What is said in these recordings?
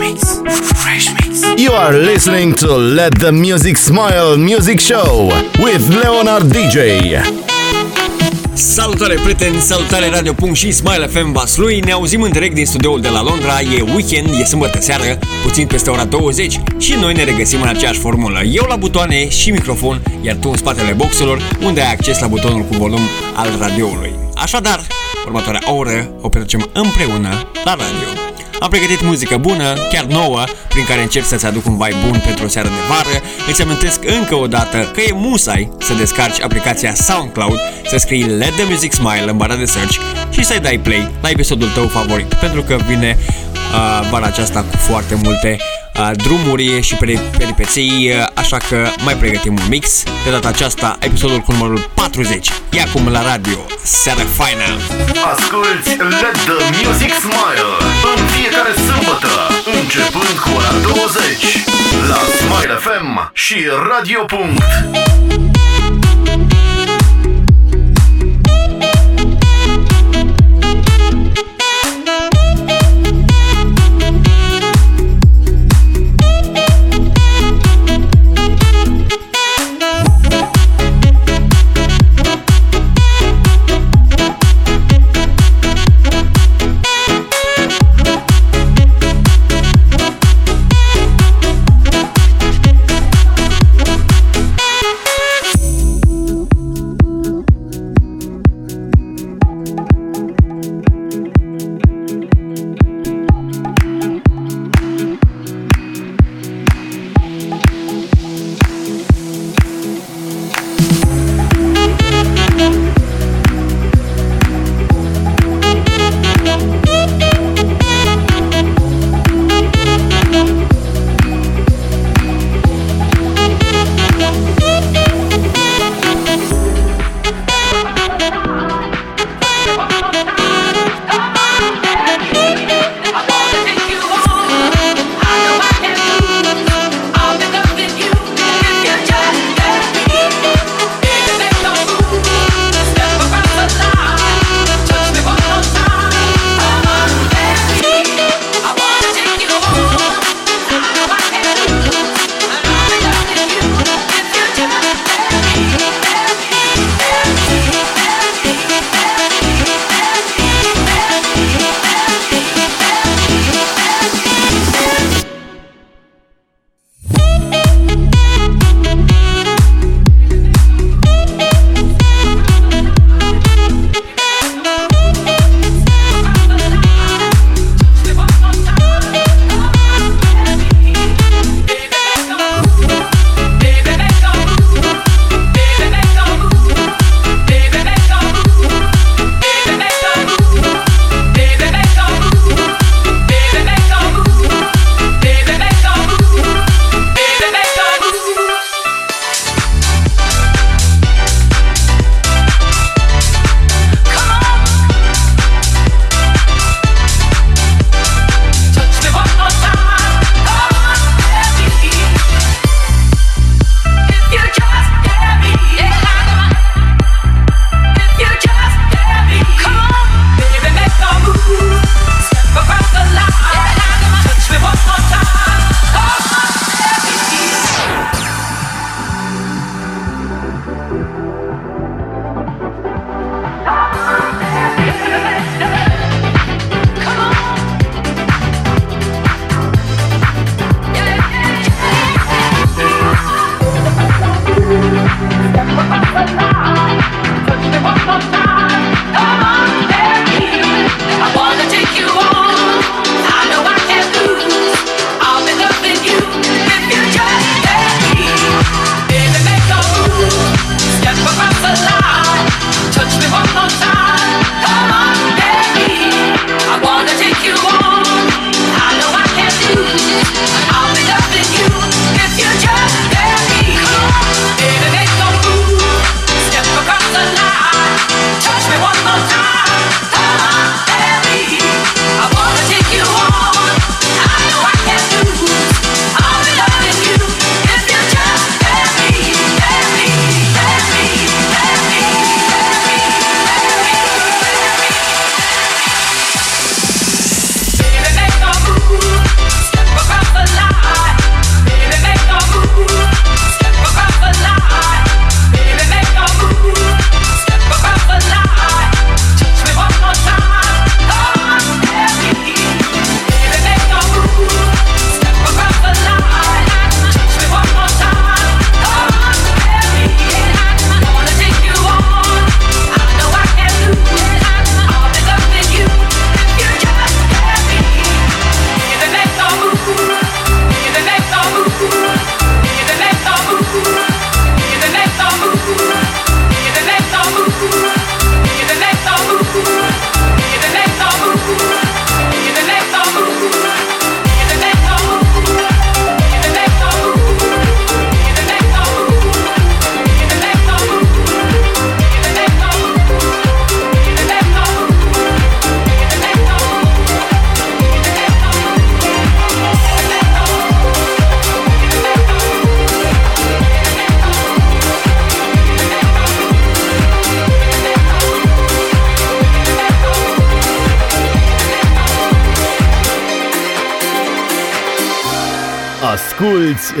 mix. Fresh mix. You are listening to Let the Music Smile Music Show with Leonard DJ. Salutare prieteni, salutare Radio Punct și Smile FM Vaslui Ne auzim în direct din studioul de la Londra E weekend, e sâmbătă seară, puțin peste ora 20 Și noi ne regăsim în aceeași formulă Eu la butoane și microfon Iar tu în spatele boxelor Unde ai acces la butonul cu volum al radioului Așadar, următoarea oră o petrecem împreună la radio am pregătit muzică bună, chiar nouă, prin care încerc să-ți aduc un vibe bun pentru o seară de vară. Îți amintesc încă o dată că e musai să descarci aplicația SoundCloud, să scrii Let the Music Smile în bara de search și să-i dai play la episodul tău favorit, pentru că vine uh, vara aceasta cu foarte multe uh, drumuri și peripeții, uh, așa că mai pregătim un mix. De data aceasta, episodul cu numărul 40. E acum la radio. Seara faină! Asculți Let the Music Smile în fiecare sâmbătă, începând cu ora 20 la Smile FM și Radio. Asculți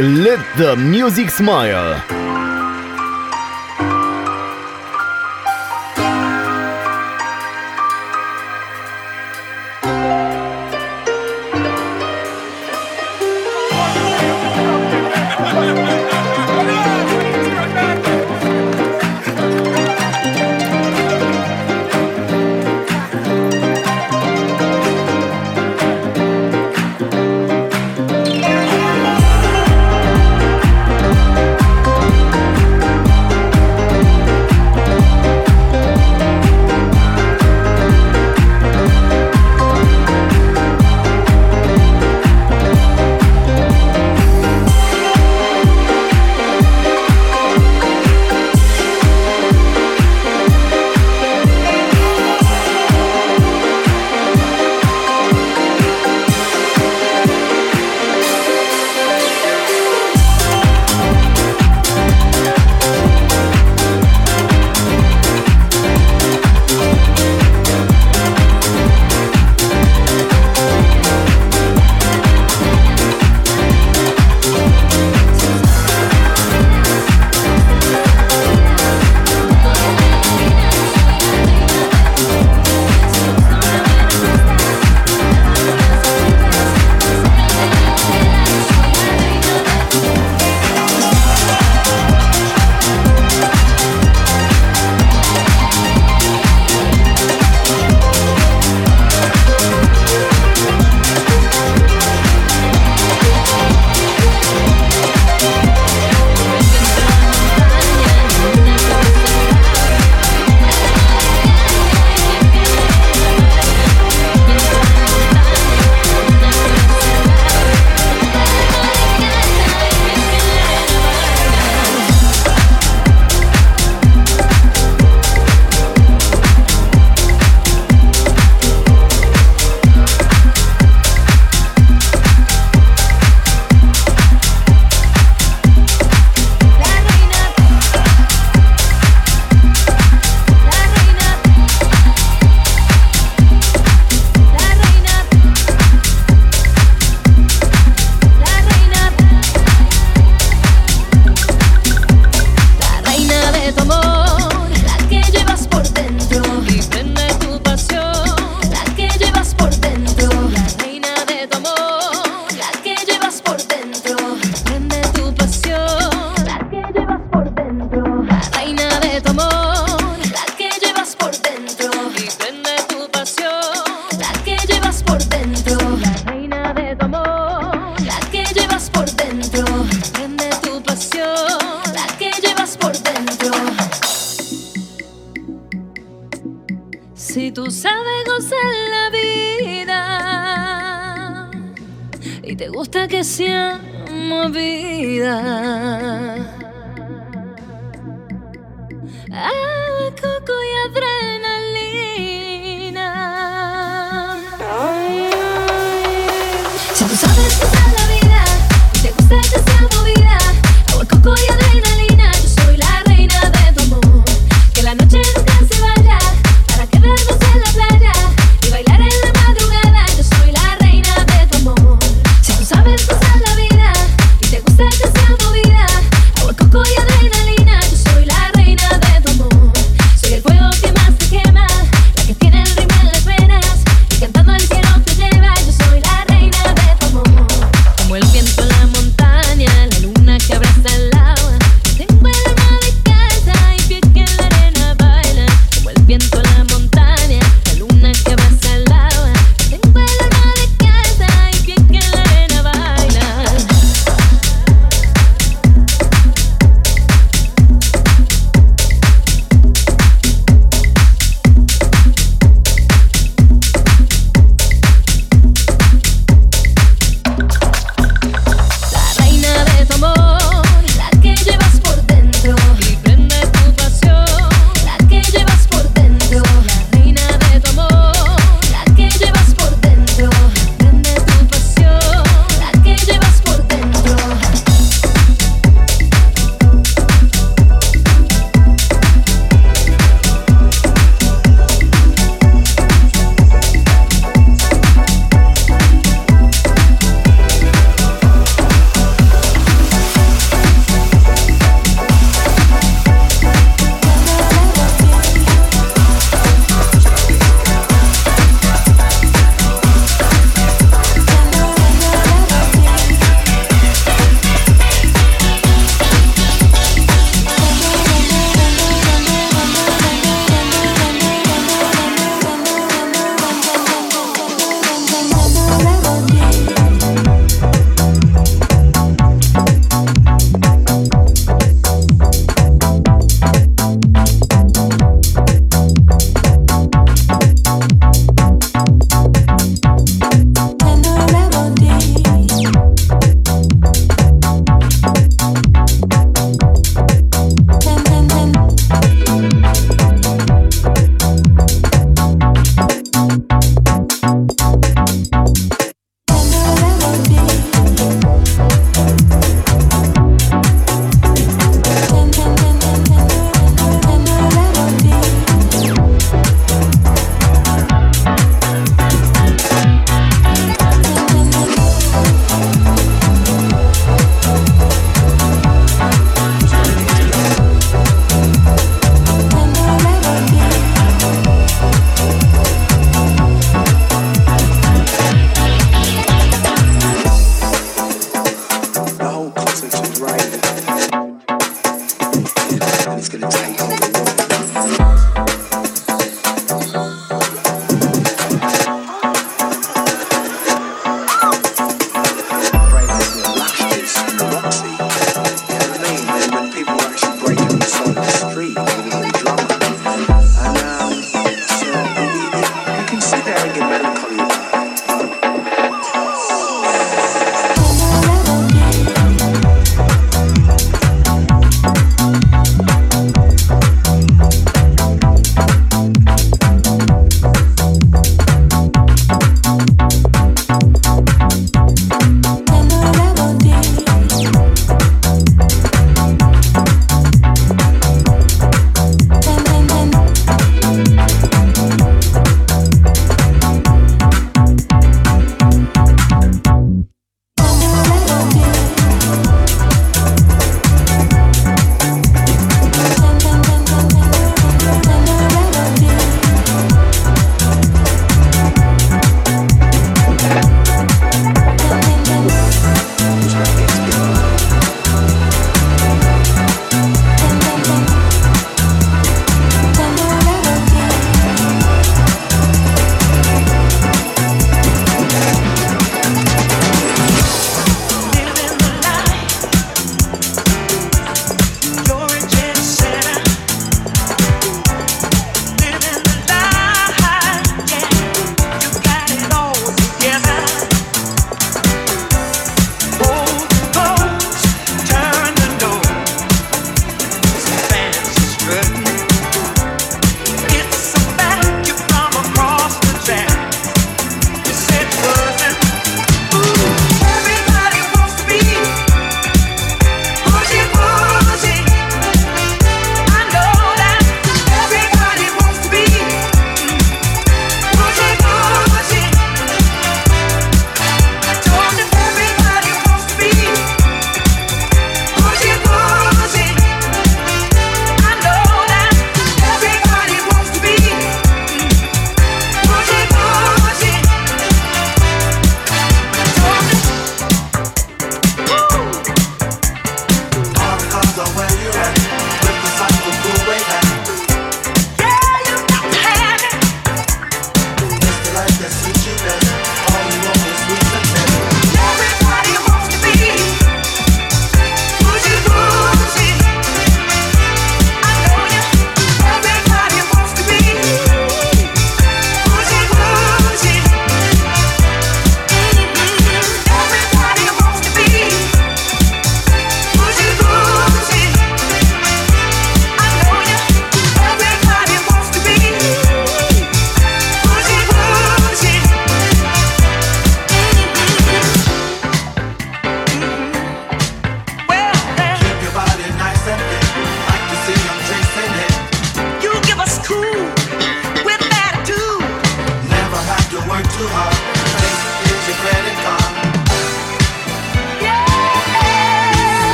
Let the Music Smile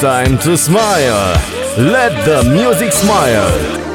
time to smile. Let the music smile.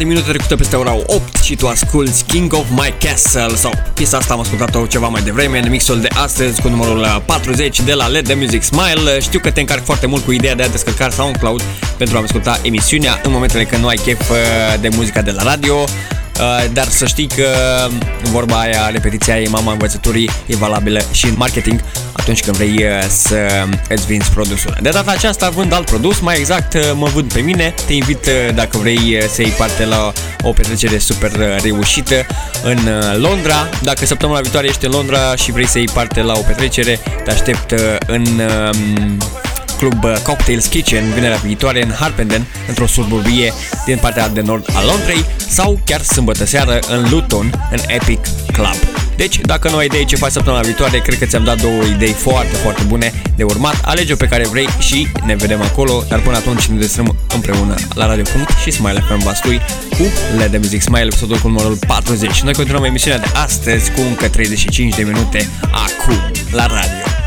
De minute trecută peste ora 8 și tu asculti King of My Castle sau piesa asta am ascultat-o ceva mai devreme în mixul de astăzi cu numărul 40 de la Let The Music Smile. Știu că te încarc foarte mult cu ideea de a descărca SoundCloud pentru a asculta emisiunea în momentele când nu ai chef uh, de muzica de la radio. Uh, dar să știi că vorba aia, repetiția e mama învățăturii, e valabilă și în marketing atunci când vrei uh, să îți vinzi produsul. De data aceasta vând alt produs, mai exact uh, mă vând pe mine. Te invit dacă vrei să iei parte la o petrecere super reușită în Londra. Dacă săptămâna viitoare ești în Londra și vrei să iei parte la o petrecere, te aștept în um, club uh, Cocktails Kitchen vinerea viitoare în Harpenden, într-o suburbie din partea de nord a Londrei sau chiar sâmbătă seară în Luton, în Epic Club. Deci, dacă nu ai idei ce faci săptămâna viitoare, cred că ți-am dat două idei foarte, foarte bune de urmat. Alege-o pe care vrei și ne vedem acolo, dar până atunci ne destrăm împreună la Radio. și Smile FM Vaslui cu Let The Music Smile, episodul cu numărul 40. Noi continuăm emisiunea de astăzi cu încă 35 de minute acum la radio.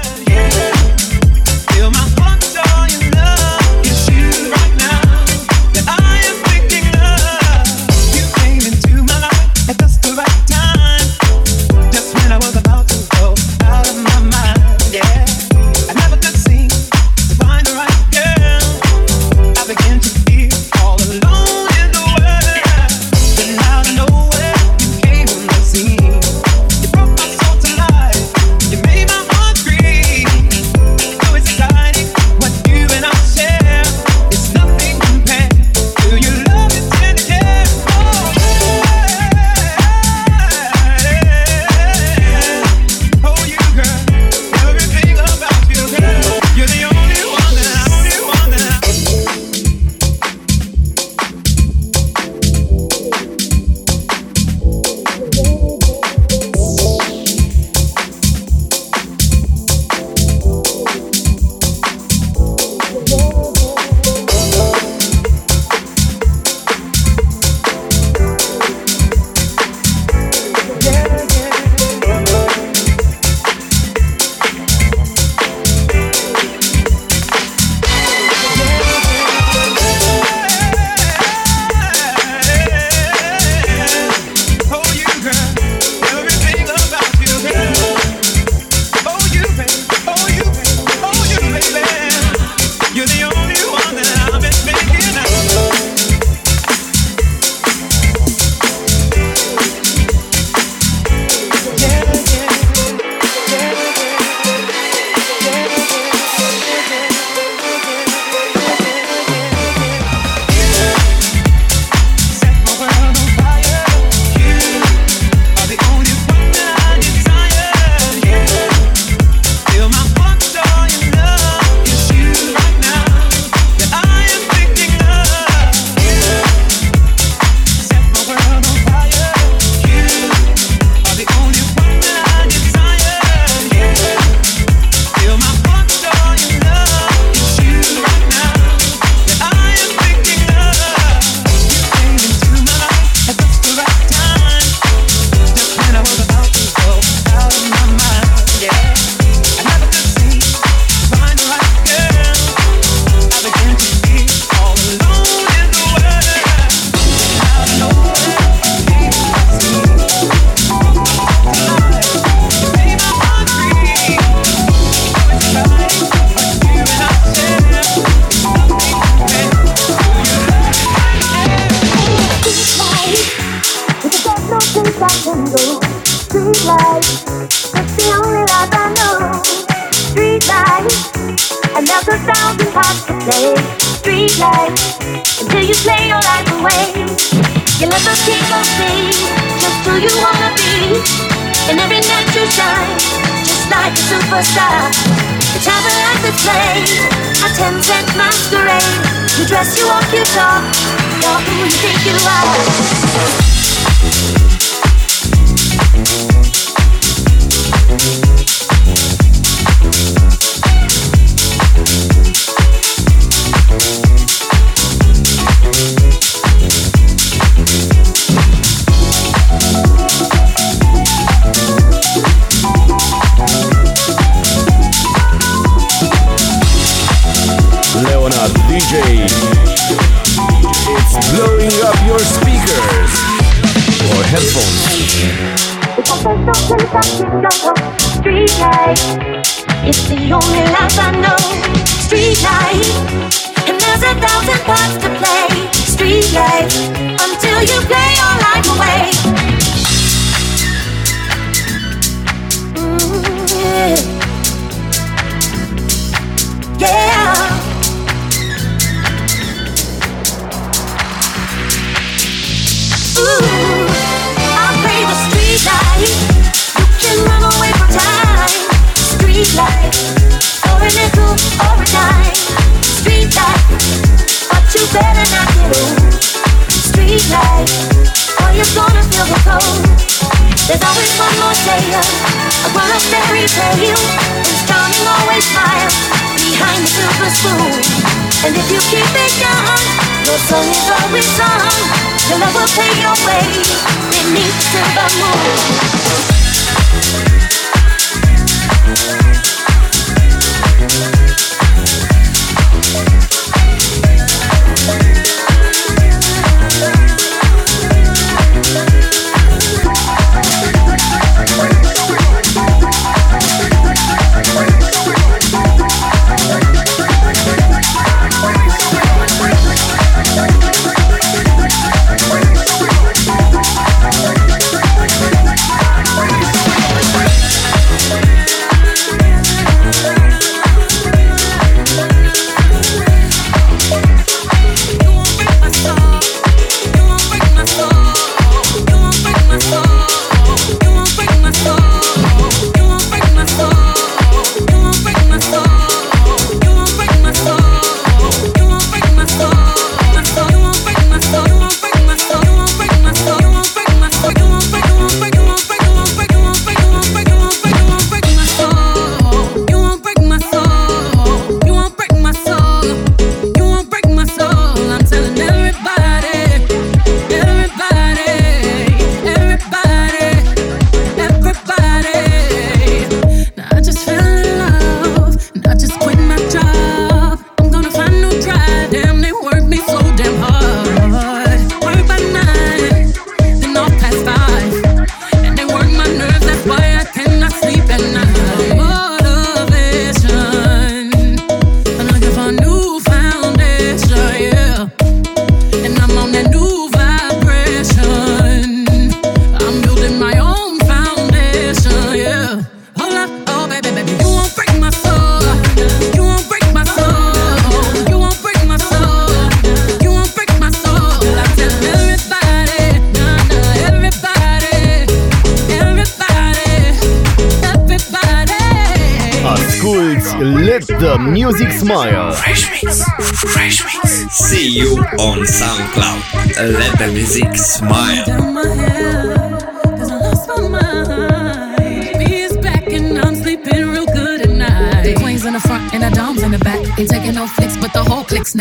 Leonard DJ. It's blowing up your speakers or headphones. It's the only life I know. Street life, and there's a thousand parts to play. Until you play your life away. Mm, yeah. yeah. There's always one more day, a of fairy tale. Prince Charming always smiles behind the silver spoon. And if you keep it young, your song is always sung. Your love will pay your way beneath the moon.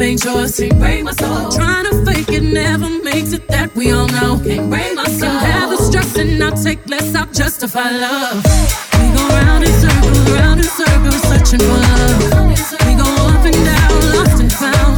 Ain't yours. Can't break my soul. Trying to fake it never makes it that we all know. Can't break my soul. Can have the stress and I'll take less. I'll justify love. We go round in circles, round in circles, searching for love. We go up and down, lost and found,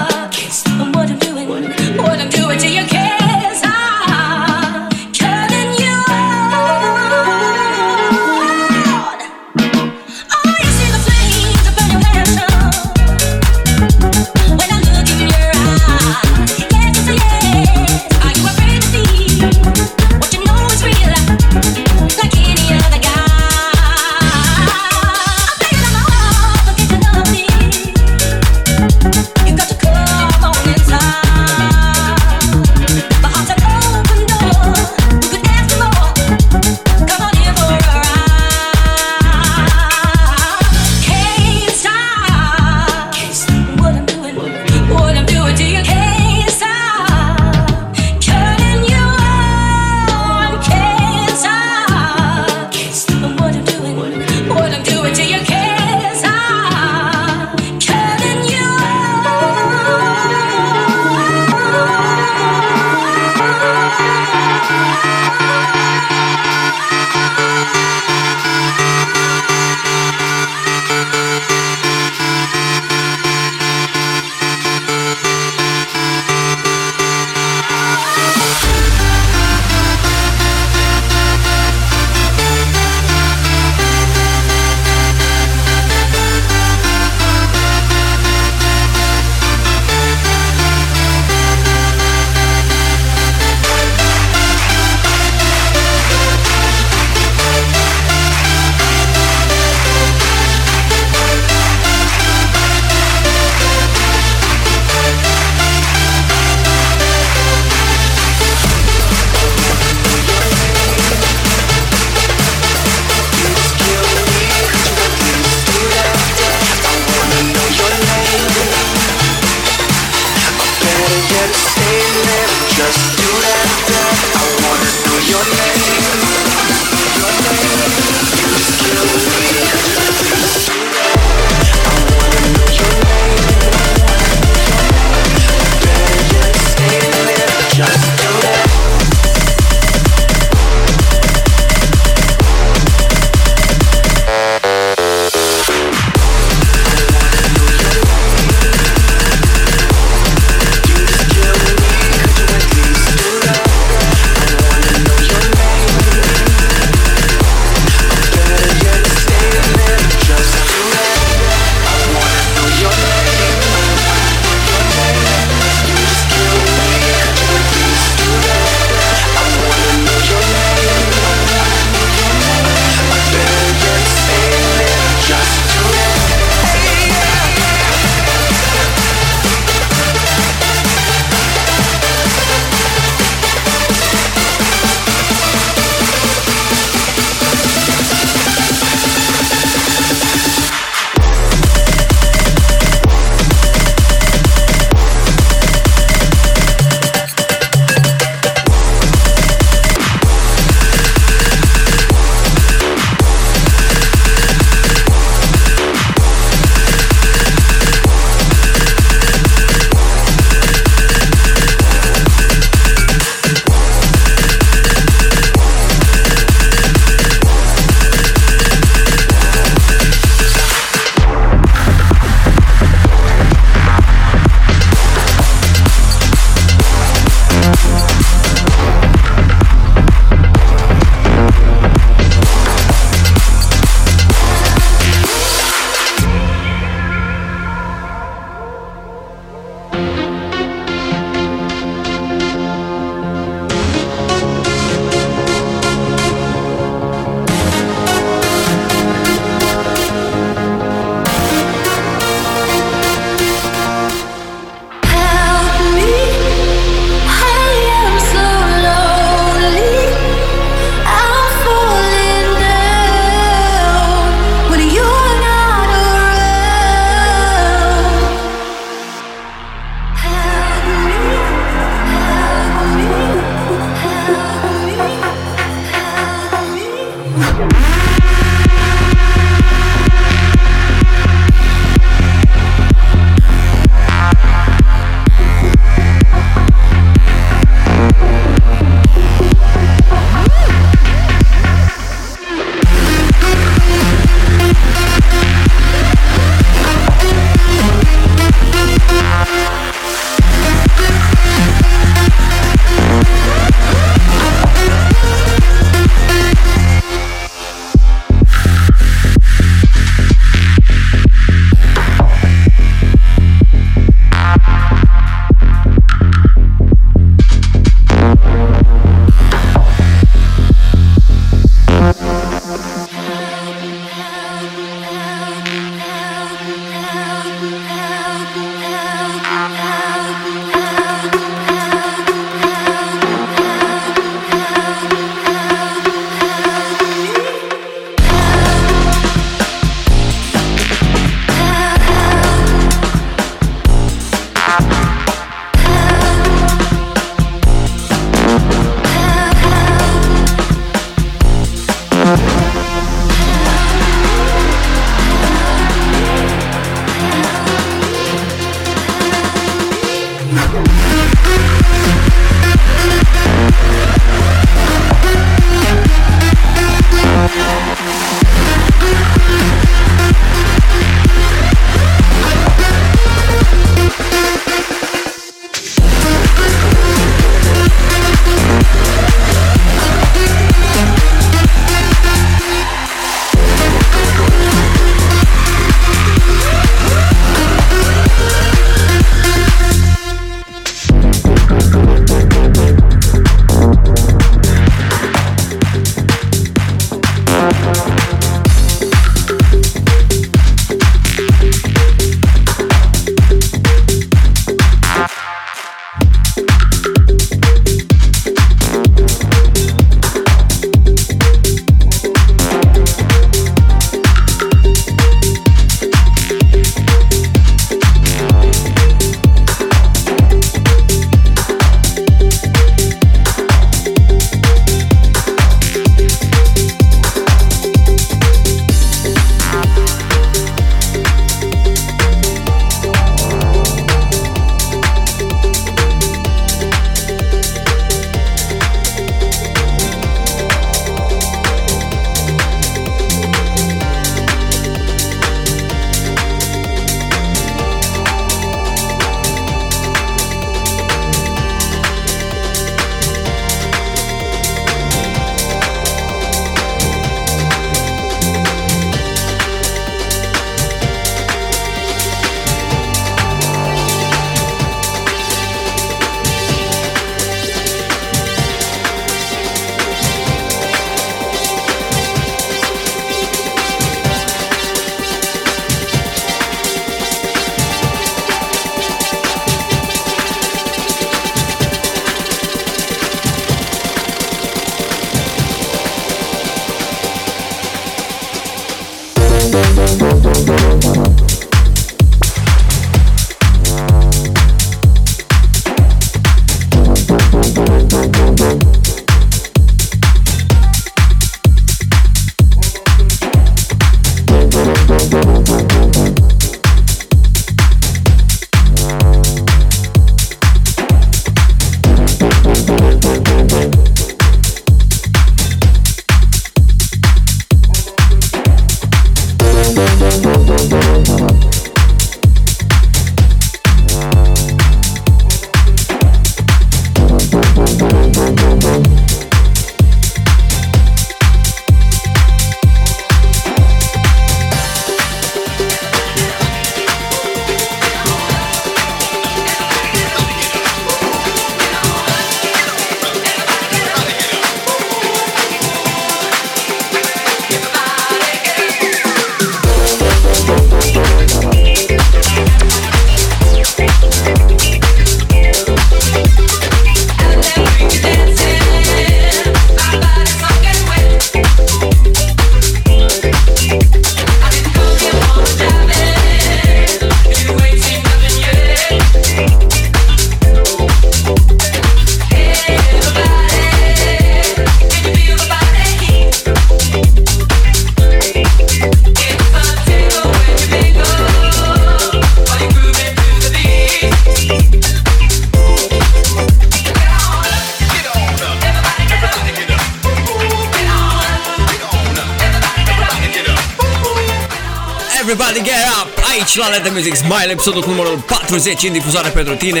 episodul cu numărul 40 în difuzoare pentru tine.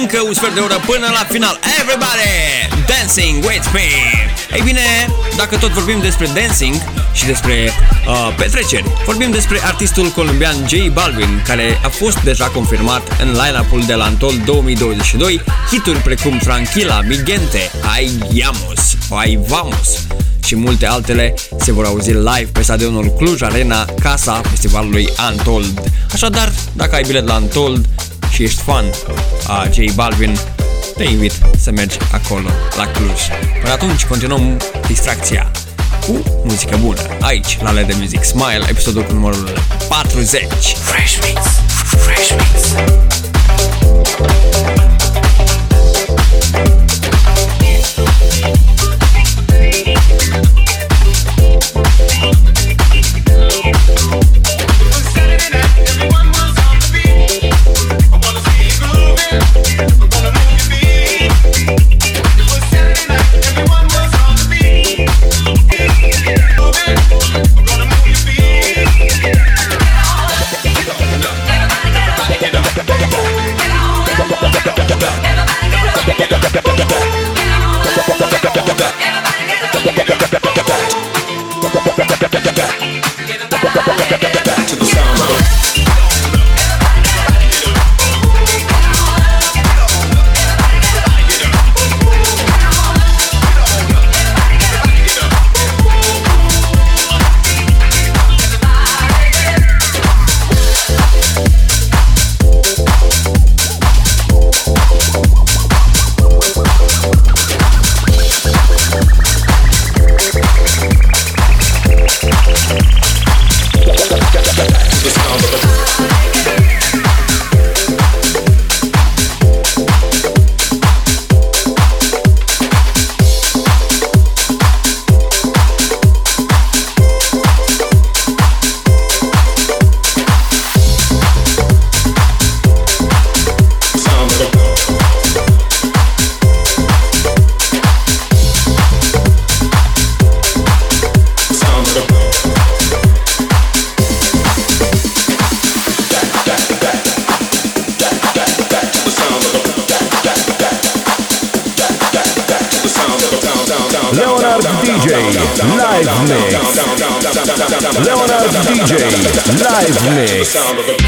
Încă un sfert de oră până la final. Everybody! Dancing with me! Ei bine, dacă tot vorbim despre dancing și despre uh, petreceri, vorbim despre artistul colombian J Balvin, care a fost deja confirmat în line-up-ul de la Antol 2022, hituri precum Tranquila, Migente, Ai Yamos, Ai Vamos, și multe altele se vor auzi live pe stadionul Cluj Arena, casa festivalului Untold. Așadar, dacă ai bilet la Untold și ești fan a J Balvin, te invit să mergi acolo, la Cluj. Până atunci, continuăm distracția cu muzică bună, aici, la LED Music Smile, episodul cu numărul 40. Fresh Mix, Fresh Mix. Everybody get up. live mix.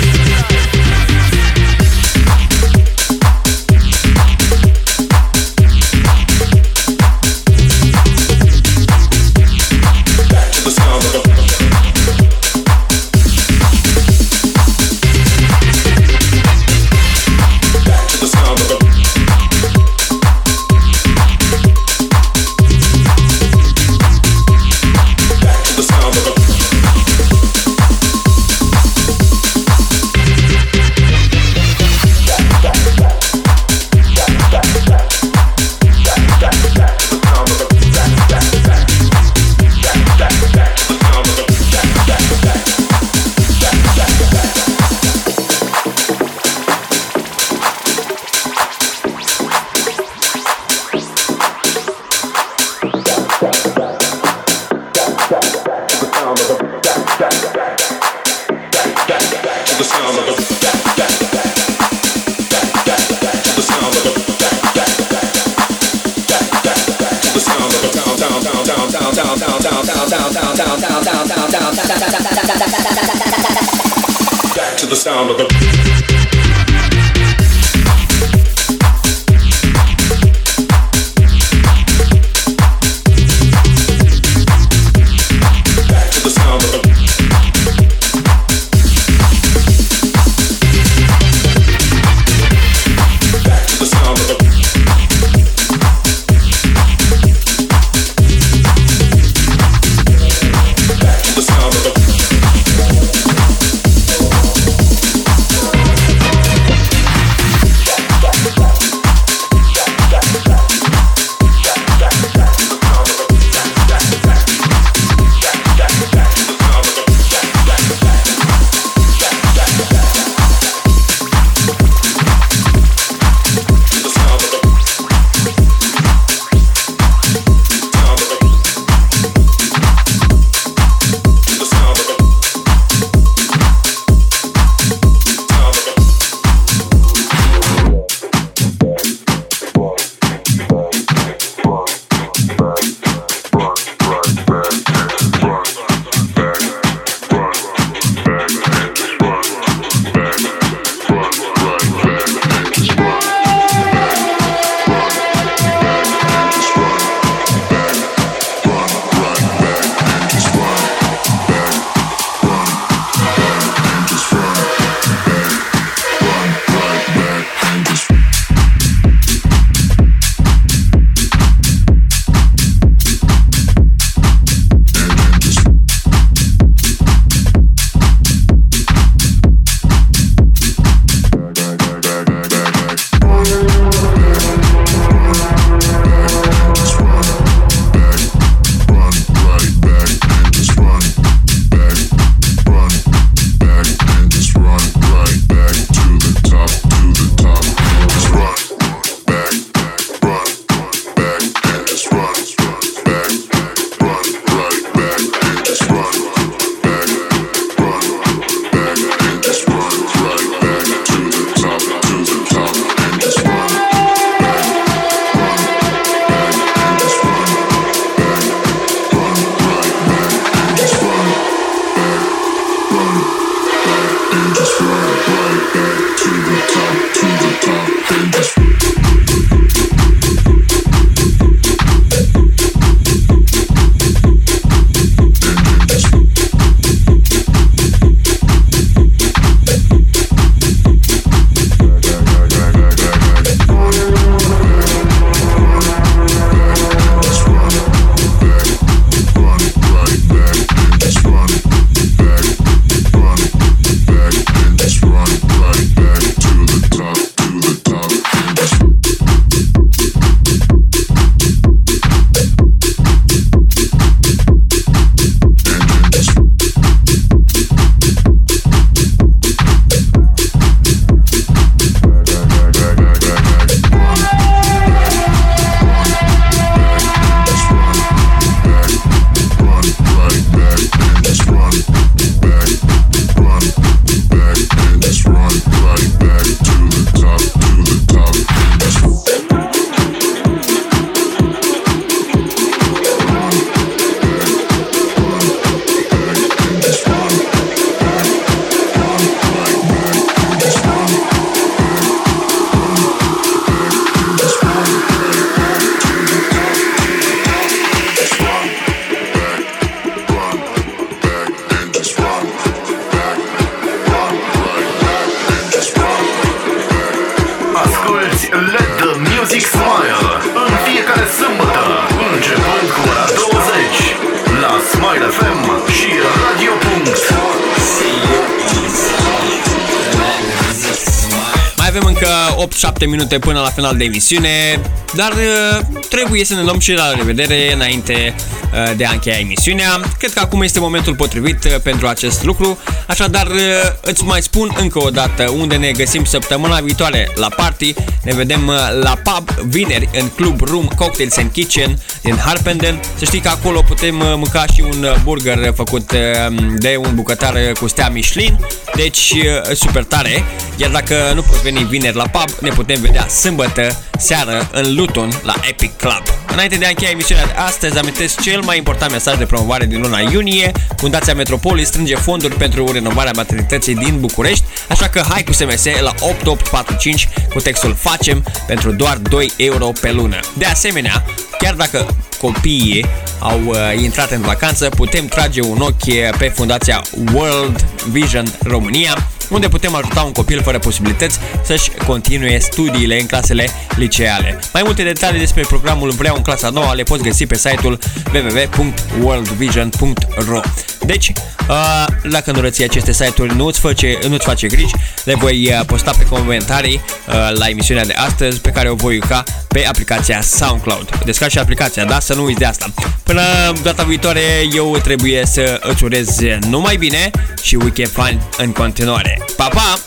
8-7 minute până la final de emisiune, dar uh, trebuie să ne luăm și la revedere înainte uh, de a încheia emisiunea. Cred că acum este momentul potrivit uh, pentru acest lucru, așadar uh, îți mai spun încă o dată unde ne găsim săptămâna viitoare la party. Ne vedem uh, la pub vineri în Club Room Cocktails and Kitchen din Harpenden. Să știi că acolo putem uh, mânca și un uh, burger făcut uh, de un bucătar uh, cu stea Michelin, deci uh, super tare. Iar dacă nu poți veni vineri vineri la pub, ne putem vedea sâmbătă seară în Luton la Epic Club. Înainte de a încheia emisiunea de astăzi, amintesc cel mai important mesaj de promovare din luna iunie. Fundația Metropolis strânge fonduri pentru renovarea maternității din București, așa că hai cu SMS la 8845 cu textul Facem pentru doar 2 euro pe lună. De asemenea, chiar dacă copiii au uh, intrat în vacanță, putem trage un ochi pe fundația World Vision România, unde putem ajuta un copil fără posibilități să-și continue studiile în clasele liceale. Mai multe detalii despre programul Vreau în clasa nouă le poți găsi pe site-ul www.worldvision.ro Deci, uh, dacă nu reții aceste site-uri, nu-ți face, nu-ți face griji, le voi uh, posta pe comentarii uh, la emisiunea de astăzi pe care o voi uca pe aplicația SoundCloud. Descarci și aplicația, da? Să nu uiți de asta. Până data viitoare, eu trebuie să îți urez numai bine și weekend fun în continuare. Pa, pa!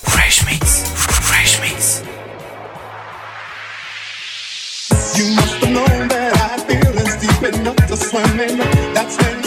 Fresh Mix. Fresh Mix. You must have known that I had feelings deep enough to swim in. That's when